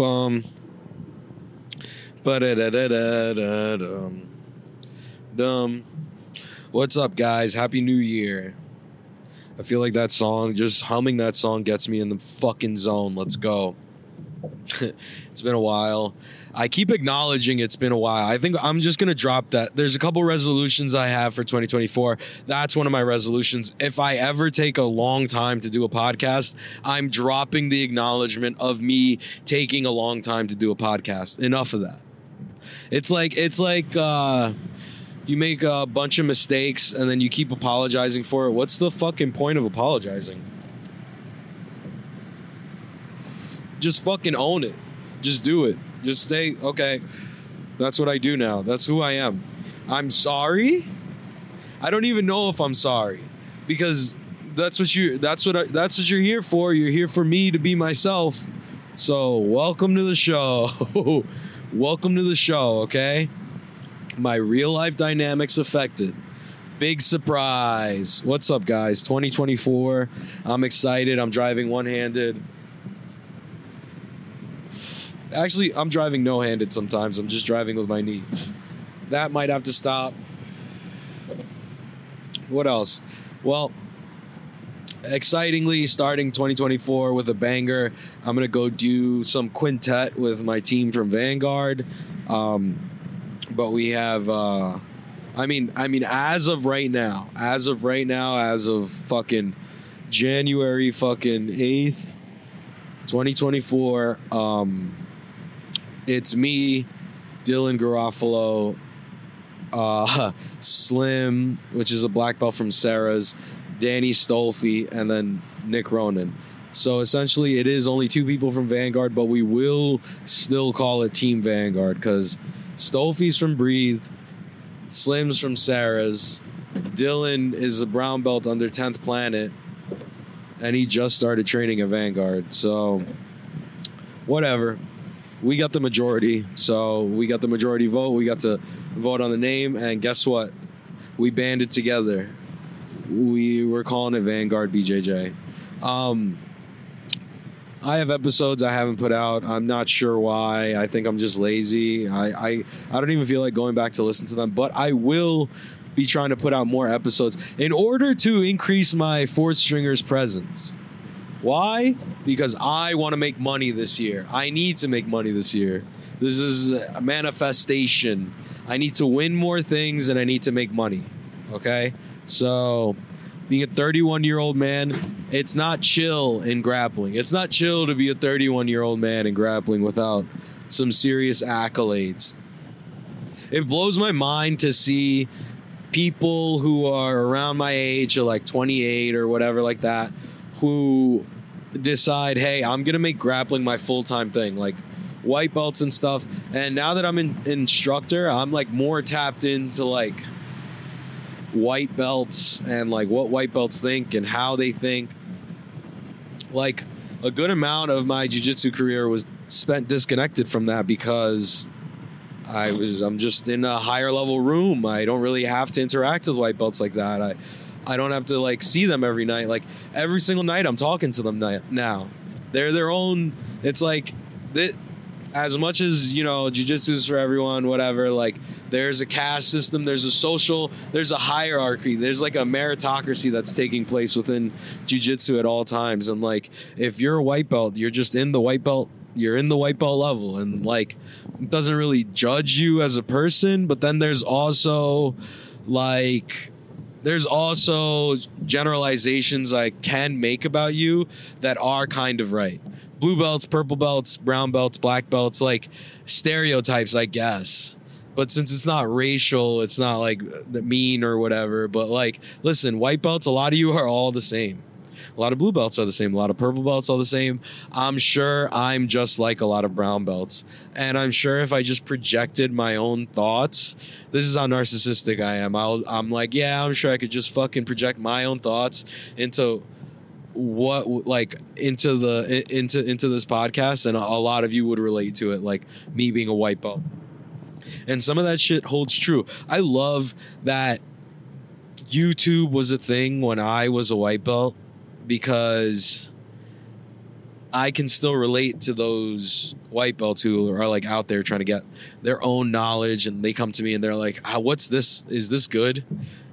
bum. Ba-da-da-da-da-da-dum. Dum. What's up, guys? Happy New Year. I feel like that song, just humming that song gets me in the fucking zone. Let's go. it's been a while. I keep acknowledging it's been a while. I think I'm just gonna drop that. There's a couple resolutions I have for 2024. That's one of my resolutions. If I ever take a long time to do a podcast, I'm dropping the acknowledgement of me taking a long time to do a podcast. Enough of that. It's like it's like uh you make a bunch of mistakes and then you keep apologizing for it. What's the fucking point of apologizing? Just fucking own it. Just do it. Just stay, okay. That's what I do now. That's who I am. I'm sorry. I don't even know if I'm sorry because that's what you that's what I, that's what you're here for. You're here for me to be myself. So, welcome to the show. welcome to the show, okay? My real life dynamics affected. Big surprise. What's up, guys? 2024. I'm excited. I'm driving one handed. Actually, I'm driving no handed sometimes. I'm just driving with my knee. That might have to stop. What else? Well, excitingly starting 2024 with a banger. I'm gonna go do some quintet with my team from Vanguard. Um, but we have uh I mean I mean as of right now, as of right now, as of fucking January fucking 8th, 2024, um it's me, Dylan Garofalo, uh Slim, which is a black belt from Serra's, Danny Stolfi, and then Nick Ronan. So essentially, it is only two people from Vanguard, but we will still call it Team Vanguard because Stolfi's from Breathe, Slim's from Serra's, Dylan is a brown belt under 10th Planet, and he just started training at Vanguard. So, whatever. We got the majority. So, we got the majority vote. We got to vote on the name, and guess what? We banded together. We were calling it Vanguard BJJ. Um, I have episodes I haven't put out. I'm not sure why. I think I'm just lazy. I, I I don't even feel like going back to listen to them, but I will be trying to put out more episodes in order to increase my fourth stringers presence. Why? Because I want to make money this year. I need to make money this year. This is a manifestation. I need to win more things and I need to make money. Okay? So being a 31 year old man, it's not chill in grappling. It's not chill to be a 31 year old man in grappling without some serious accolades. It blows my mind to see people who are around my age, or like 28 or whatever, like that, who decide, hey, I'm going to make grappling my full time thing. Like, white belts and stuff. And now that I'm an instructor, I'm like more tapped into like white belts and like what white belts think and how they think. Like a good amount of my jiu-jitsu career was spent disconnected from that because I was I'm just in a higher level room. I don't really have to interact with white belts like that. I I don't have to like see them every night. Like every single night I'm talking to them now. They're their own it's like that as much as you know jiu-jitsu's for everyone whatever like there's a caste system there's a social there's a hierarchy there's like a meritocracy that's taking place within jiu-jitsu at all times and like if you're a white belt you're just in the white belt you're in the white belt level and like doesn't really judge you as a person but then there's also like there's also generalizations I can make about you that are kind of right blue belts, purple belts, brown belts, black belts, like stereotypes, I guess. But since it's not racial, it's not like mean or whatever. But like, listen, white belts, a lot of you are all the same. A lot of blue belts are the same. A lot of purple belts are the same. I'm sure I'm just like a lot of brown belts. And I'm sure if I just projected my own thoughts, this is how narcissistic I am. I'll, I'm like, yeah, I'm sure I could just fucking project my own thoughts into what like into the into into this podcast and a lot of you would relate to it like me being a white belt and some of that shit holds true i love that youtube was a thing when i was a white belt because I can still relate to those white belts who are like out there trying to get their own knowledge and they come to me and they're like, ah, what's this? Is this good?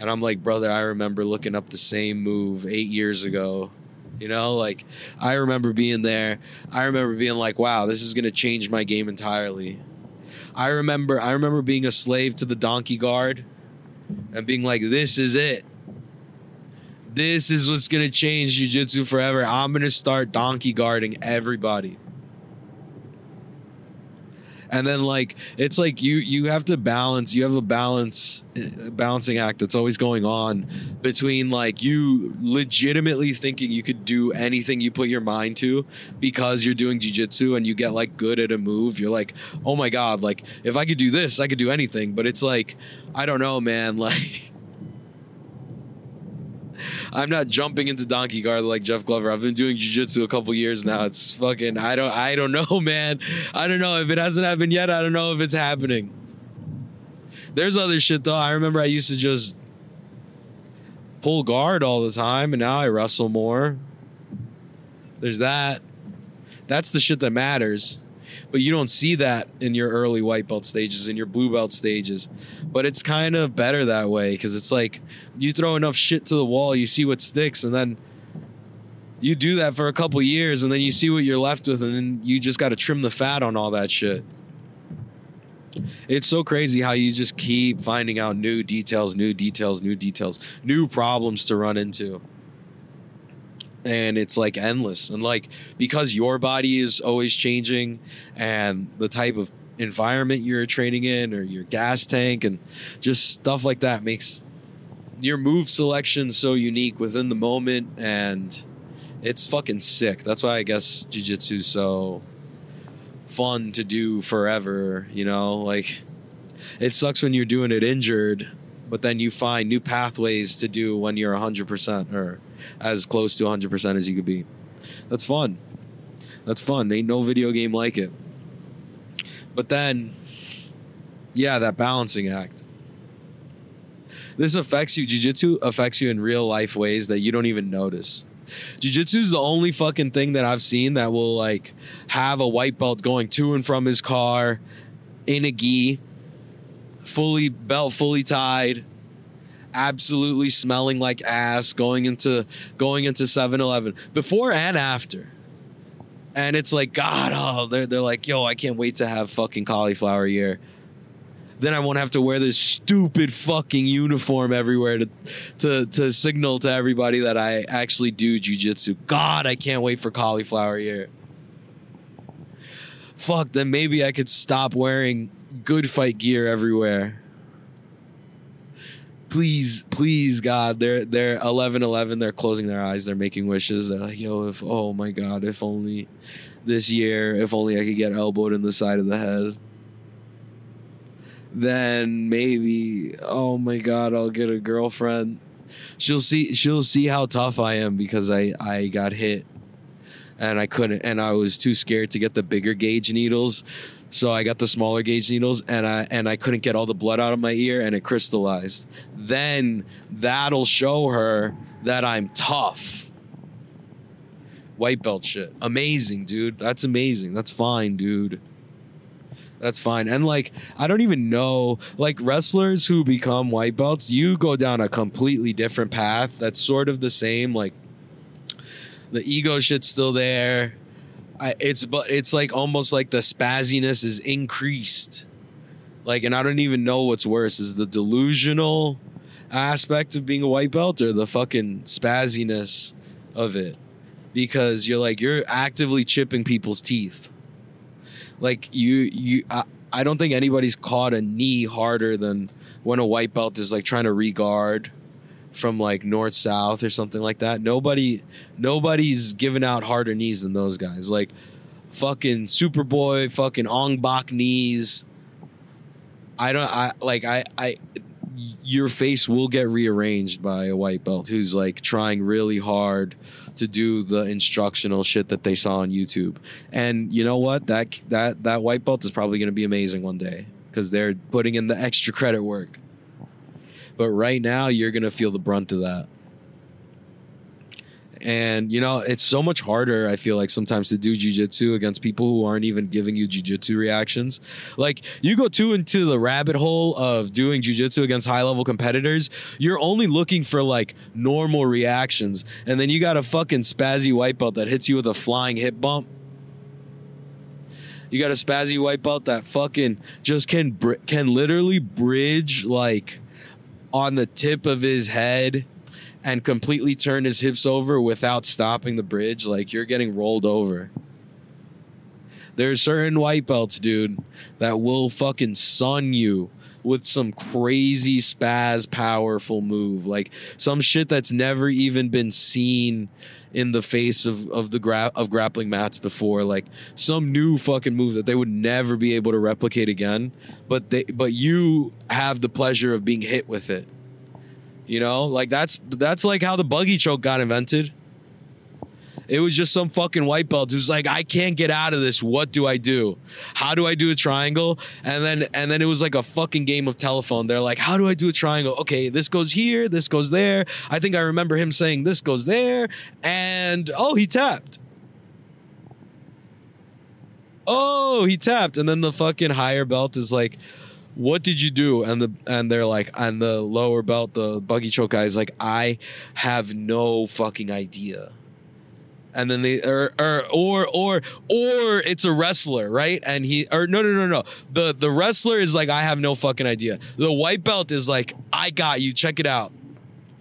And I'm like, brother, I remember looking up the same move eight years ago. You know, like I remember being there. I remember being like, wow, this is going to change my game entirely. I remember I remember being a slave to the donkey guard and being like, this is it. This is what's gonna change jujitsu forever. I'm gonna start donkey guarding everybody. And then like it's like you you have to balance. You have a balance balancing act that's always going on between like you legitimately thinking you could do anything you put your mind to because you're doing jujitsu and you get like good at a move. You're like, oh my god, like if I could do this, I could do anything. But it's like, I don't know, man. Like I'm not jumping into donkey guard like Jeff Glover. I've been doing jujitsu a couple years now. It's fucking I don't I don't know, man. I don't know if it hasn't happened yet. I don't know if it's happening. There's other shit though. I remember I used to just pull guard all the time, and now I wrestle more. There's that. That's the shit that matters but you don't see that in your early white belt stages in your blue belt stages but it's kind of better that way because it's like you throw enough shit to the wall you see what sticks and then you do that for a couple years and then you see what you're left with and then you just got to trim the fat on all that shit. It's so crazy how you just keep finding out new details new details new details new problems to run into. And it's like endless and like because your body is always changing and the type of environment you're training in or your gas tank and just stuff like that makes your move selection so unique within the moment and it's fucking sick that's why i guess jiu-jitsu so fun to do forever you know like it sucks when you're doing it injured but then you find new pathways to do when you're 100% or as close to 100% as you could be. That's fun. That's fun. Ain't no video game like it. But then, yeah, that balancing act. This affects you. Jiu Jitsu affects you in real life ways that you don't even notice. Jiu Jitsu is the only fucking thing that I've seen that will like have a white belt going to and from his car in a gi fully belt fully tied absolutely smelling like ass going into going into 7-Eleven before and after. And it's like god, oh, they're they're like, "Yo, I can't wait to have fucking cauliflower ear." Then I won't have to wear this stupid fucking uniform everywhere to to to signal to everybody that I actually do jujitsu. God, I can't wait for cauliflower ear. Fuck, then maybe I could stop wearing good fight gear everywhere. Please, please, God, they're they're eleven eleven. They're closing their eyes. They're making wishes. They're like, yo, if oh my God, if only this year, if only I could get elbowed in the side of the head. Then maybe, oh my God, I'll get a girlfriend. She'll see. She'll see how tough I am because I I got hit and I couldn't, and I was too scared to get the bigger gauge needles. So I got the smaller gauge needles and I and I couldn't get all the blood out of my ear and it crystallized. Then that'll show her that I'm tough. White belt shit. Amazing, dude. That's amazing. That's fine, dude. That's fine. And like I don't even know like wrestlers who become white belts, you go down a completely different path that's sort of the same like the ego shit's still there I, it's but it's like almost like the spazziness is increased. Like, and I don't even know what's worse is the delusional aspect of being a white belt or the fucking spazziness of it, because you're like you're actively chipping people's teeth. Like you, you, I, I don't think anybody's caught a knee harder than when a white belt is like trying to regard from like north south or something like that. Nobody nobody's giving out harder knees than those guys. Like fucking Superboy, fucking Ong Bak knees. I don't I like I I your face will get rearranged by a white belt who's like trying really hard to do the instructional shit that they saw on YouTube. And you know what? That that that white belt is probably going to be amazing one day because they're putting in the extra credit work. But right now, you're going to feel the brunt of that. And you know, it's so much harder. I feel like sometimes to do jujitsu against people who aren't even giving you jujitsu reactions. Like you go too into the rabbit hole of doing jujitsu against high level competitors. You're only looking for like normal reactions, and then you got a fucking spazzy white belt that hits you with a flying hip bump. You got a spazzy white belt that fucking just can br- can literally bridge like on the tip of his head and completely turn his hips over without stopping the bridge, like you're getting rolled over. There's certain white belts, dude, that will fucking sun you with some crazy spaz powerful move. Like some shit that's never even been seen in the face of, of the gra- of grappling mats before. Like some new fucking move that they would never be able to replicate again. But they but you have the pleasure of being hit with it. You know, like that's that's like how the buggy choke got invented. It was just some fucking white belt who's like, I can't get out of this. What do I do? How do I do a triangle? And then and then it was like a fucking game of telephone. They're like, how do I do a triangle? Okay, this goes here, this goes there. I think I remember him saying this goes there, and oh, he tapped. Oh, he tapped, and then the fucking higher belt is like, what did you do and the and they're like and the lower belt the buggy choke guy is like i have no fucking idea and then they or or or or or it's a wrestler right? And he or no no no no. The the wrestler is like i have no fucking idea. The white belt is like i got you. Check it out.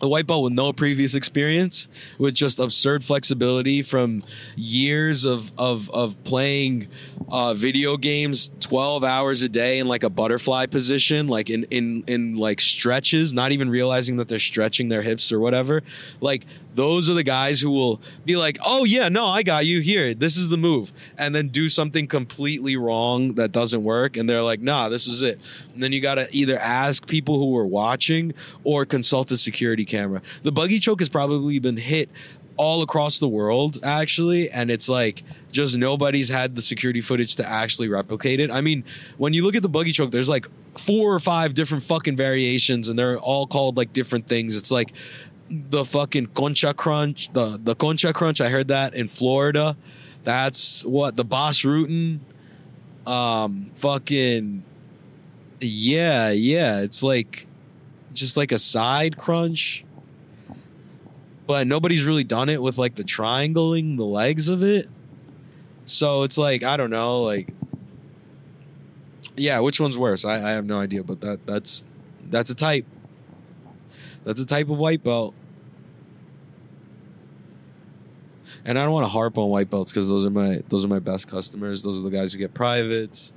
The white belt with no previous experience, with just absurd flexibility from years of of of playing uh, video games twelve hours a day in like a butterfly position, like in in in like stretches, not even realizing that they're stretching their hips or whatever. Like those are the guys who will be like, "Oh yeah, no, I got you here. This is the move," and then do something completely wrong that doesn't work, and they're like, "Nah, this is it." And then you got to either ask people who were watching or consult a security camera. The buggy choke has probably been hit all across the world actually and it's like just nobody's had the security footage to actually replicate it i mean when you look at the buggy choke there's like four or five different fucking variations and they're all called like different things it's like the fucking concha crunch the the concha crunch i heard that in florida that's what the Bas Rutten um fucking yeah yeah it's like just like a side crunch but nobody's really done it with like the triangling the legs of it. So it's like I don't know, like yeah, which one's worse? I, I have no idea, but that that's that's a type. That's a type of white belt. And I don't want to harp on white belts because those are my those are my best customers. Those are the guys who get privates.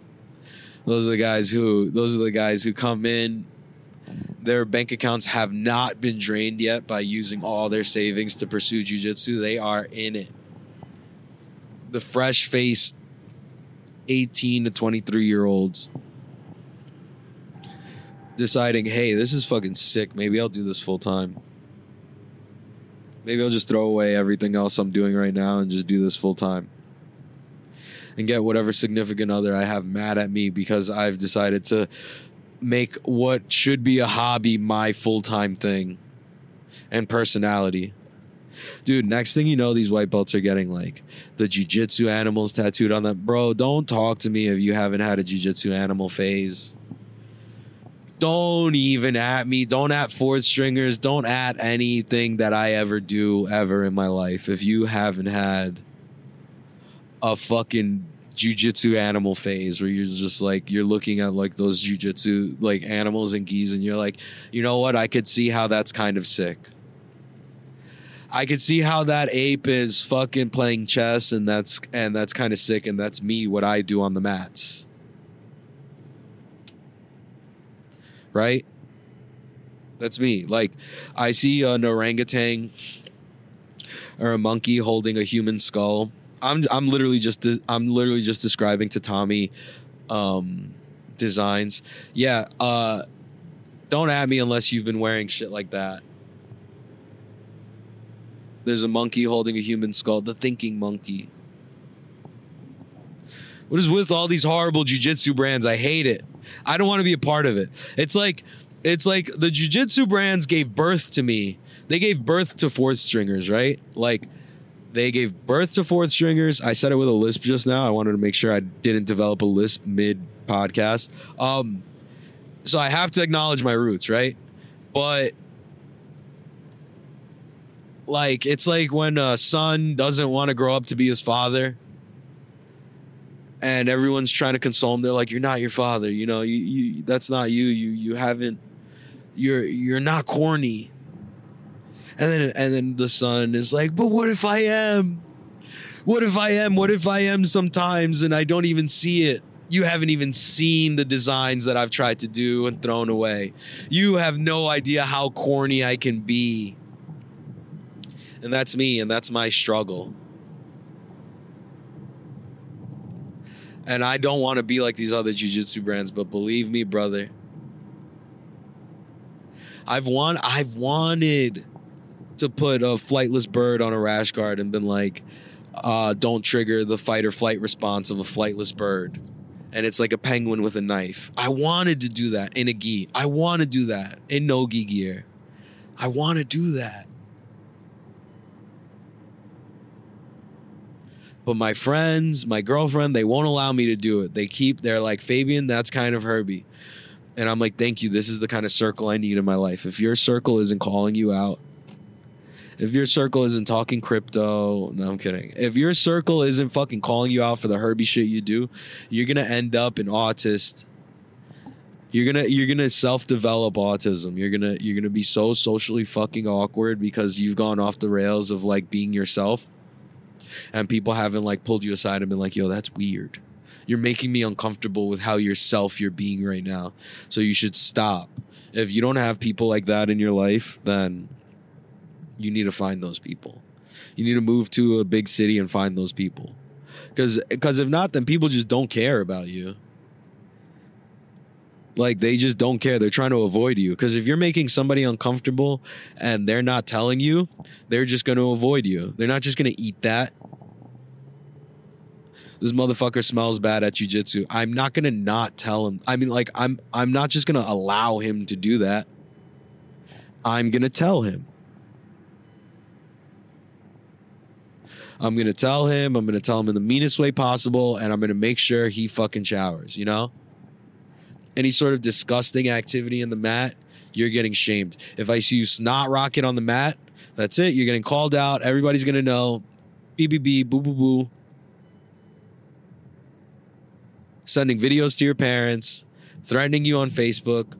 Those are the guys who those are the guys who come in their bank accounts have not been drained yet by using all their savings to pursue jujitsu. They are in it. The fresh faced 18 to 23 year olds deciding, hey, this is fucking sick. Maybe I'll do this full time. Maybe I'll just throw away everything else I'm doing right now and just do this full time. And get whatever significant other I have mad at me because I've decided to make what should be a hobby my full time thing and personality. Dude, next thing you know, these white belts are getting like the jujitsu animals tattooed on them. Bro, don't talk to me if you haven't had a jujitsu animal phase. Don't even at me. Don't at fourth stringers. Don't at anything that I ever do ever in my life if you haven't had a fucking jujitsu animal phase where you're just like you're looking at like those jujitsu like animals and geese and you're like, you know what? I could see how that's kind of sick. I could see how that ape is fucking playing chess and that's and that's kind of sick and that's me what I do on the mats. Right? That's me. Like I see an orangutan or a monkey holding a human skull I'm I'm literally just I'm literally just describing to Tommy um designs. Yeah, uh don't at me unless you've been wearing shit like that. There's a monkey holding a human skull, the thinking monkey. What is with all these horrible jujitsu brands? I hate it. I don't want to be a part of it. It's like It's like the jujitsu brands gave birth to me. They gave birth to fourth stringers, right? Like they gave birth to fourth stringers. I said it with a lisp just now. I wanted to make sure I didn't develop a lisp mid podcast. Um, so I have to acknowledge my roots, right? But like it's like when a son doesn't want to grow up to be his father and everyone's trying to console him they're like you're not your father you know you, you that's not you you you haven't you're you're not corny. And then and then the son is like but what if i am? What if i am? What if i am sometimes and i don't even see it? You haven't even seen the designs that i've tried to do and thrown away. You have no idea how corny i can be. And that's me and that's my struggle and i don't want to be like these other jiu-jitsu brands but believe me brother. I've want i've wanted to put a flightless bird on a rash guard and been like uh, don't trigger the fight or flight response of a flightless bird. And it's like a penguin with a knife. I wanted to do that in a gi. I want to do that in no gi gear. I want to do that But my friends, my girlfriend, they won't allow me to do it. They keep, they're like, Fabian, that's kind of Herbie. And I'm like, thank you. This is the kind of circle I need in my life. If your circle isn't calling you out, if your circle isn't talking crypto, no, I'm kidding. If your circle isn't fucking calling you out for the Herbie shit you do, you're gonna end up an autist. You're gonna you're gonna self develop autism. You're gonna you're gonna be so socially fucking awkward because you've gone off the rails of like being yourself and people haven't like pulled you aside and been like, yo, that's weird. You're making me uncomfortable with how yourself you're being right now. So you should stop. If you don't have people like that in your life, then you need to find those people. You need to move to a big city and find those people. Cuz cuz if not then people just don't care about you. Like they just don't care. They're trying to avoid you. Because if you're making somebody uncomfortable and they're not telling you, they're just going to avoid you. They're not just going to eat that. This motherfucker smells bad at jujitsu. I'm not gonna not tell him. I mean, like, I'm I'm not just gonna allow him to do that. I'm gonna tell him. I'm gonna tell him. I'm gonna tell him in the meanest way possible, and I'm gonna make sure he fucking showers. You know any sort of disgusting activity in the mat, you're getting shamed. If I see you snot rocket on the mat, that's it. You're getting called out. Everybody's gonna know. BBB, boo boo boo. Sending videos to your parents, threatening you on Facebook.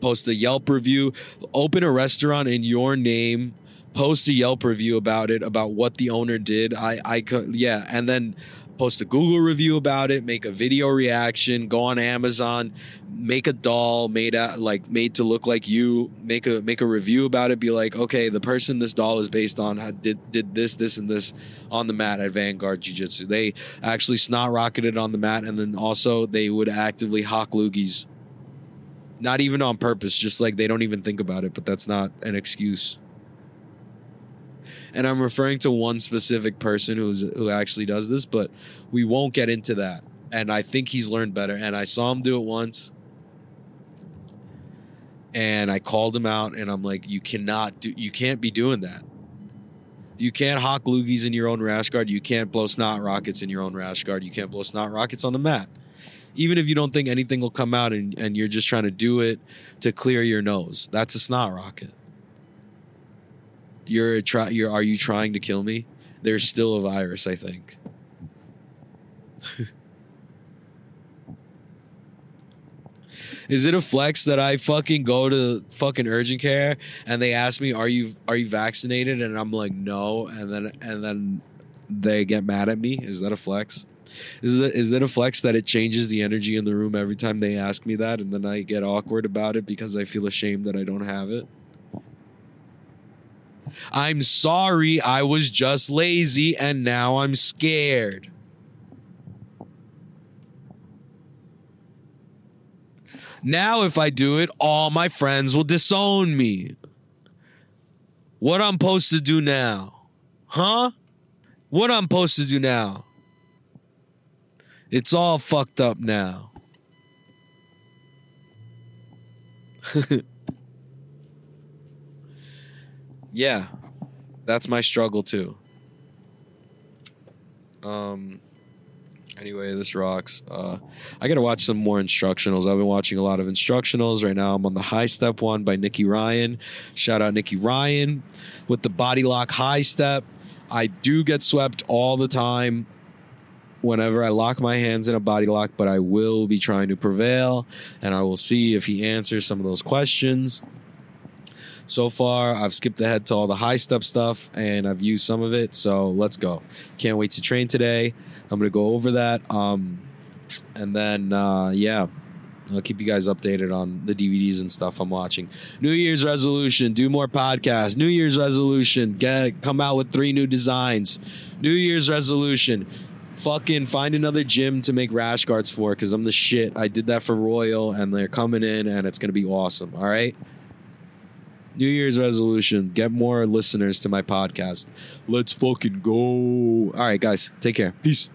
Post a Yelp review. Open a restaurant in your name. Post a Yelp review about it, about what the owner did. I, I could, yeah, and then post a Google review about it, make a video reaction, go on Amazon, make a doll made out like made to look like you, make a make a review about it, be like, okay, the person this doll is based on did did this, this, and this on the mat at Vanguard Jiu Jitsu. They actually snot rocketed on the mat, and then also they would actively hawk loogies. Not even on purpose, just like they don't even think about it, but that's not an excuse and I'm referring to one specific person who's who actually does this, but we won't get into that. And I think he's learned better. And I saw him do it once, and I called him out, and I'm like, "You cannot do. You can't be doing that. You can't hawk loogies in your own rash guard. You can't blow snot rockets in your own rash guard. You can't blow snot rockets on the mat." Even if you don't think anything will come out and, and you're just trying to do it to clear your nose, that's a snot rocket you're try you're are you trying to kill me? There's still a virus, I think. Is it a flex that I fucking go to fucking urgent care and they ask me, "Are you are you vaccinated?" and I'm like, "No," and then and then they get mad at me? Is that a flex? Is it is it a flex that it changes the energy in the room every time they ask me that, and then I get awkward about it because I feel ashamed that I don't have it? I'm sorry, I was just lazy and now I'm scared. Now, if I do it, all my friends will disown me. What I'm supposed to do now? Huh? What I'm supposed to do now? It's all fucked up now. yeah, that's my struggle too. Um. Anyway, this rocks. Uh, I gotta watch some more instructionals. I've been watching a lot of instructionals right now. I'm on the high step one by Nicky Ryan. Shout out Nicky Ryan with the body lock high step. I do get swept all the time whenever I lock my hands in a body lock, but I will be trying to prevail and I will see if he answers some of those questions. So far, I've skipped ahead to all the high step stuff and I've used some of it. So let's go. Can't wait to train today. I'm going to go over that. Um, and then, uh, yeah, I'll keep you guys updated on the DVDs and stuff I'm watching. New Year's resolution: do more podcasts. New Year's resolution: get come out with three new designs. New Year's resolution: fucking find another gym to make rash guards for because I'm the shit. I did that for Royal and they're coming in and it's gonna be awesome. All right. New Year's resolution: get more listeners to my podcast. Let's fucking go. All right, guys, take care. Peace.